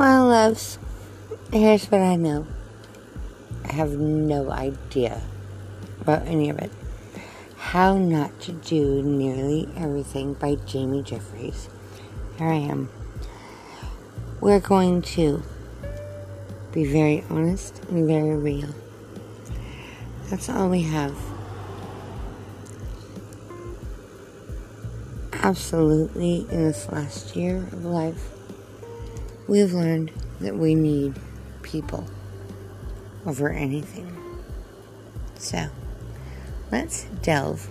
Well, loves, here's what I know. I have no idea about any of it. How Not to Do Nearly Everything by Jamie Jeffries. Here I am. We're going to be very honest and very real. That's all we have. Absolutely, in this last year of life, we've learned that we need people over anything. So, let's delve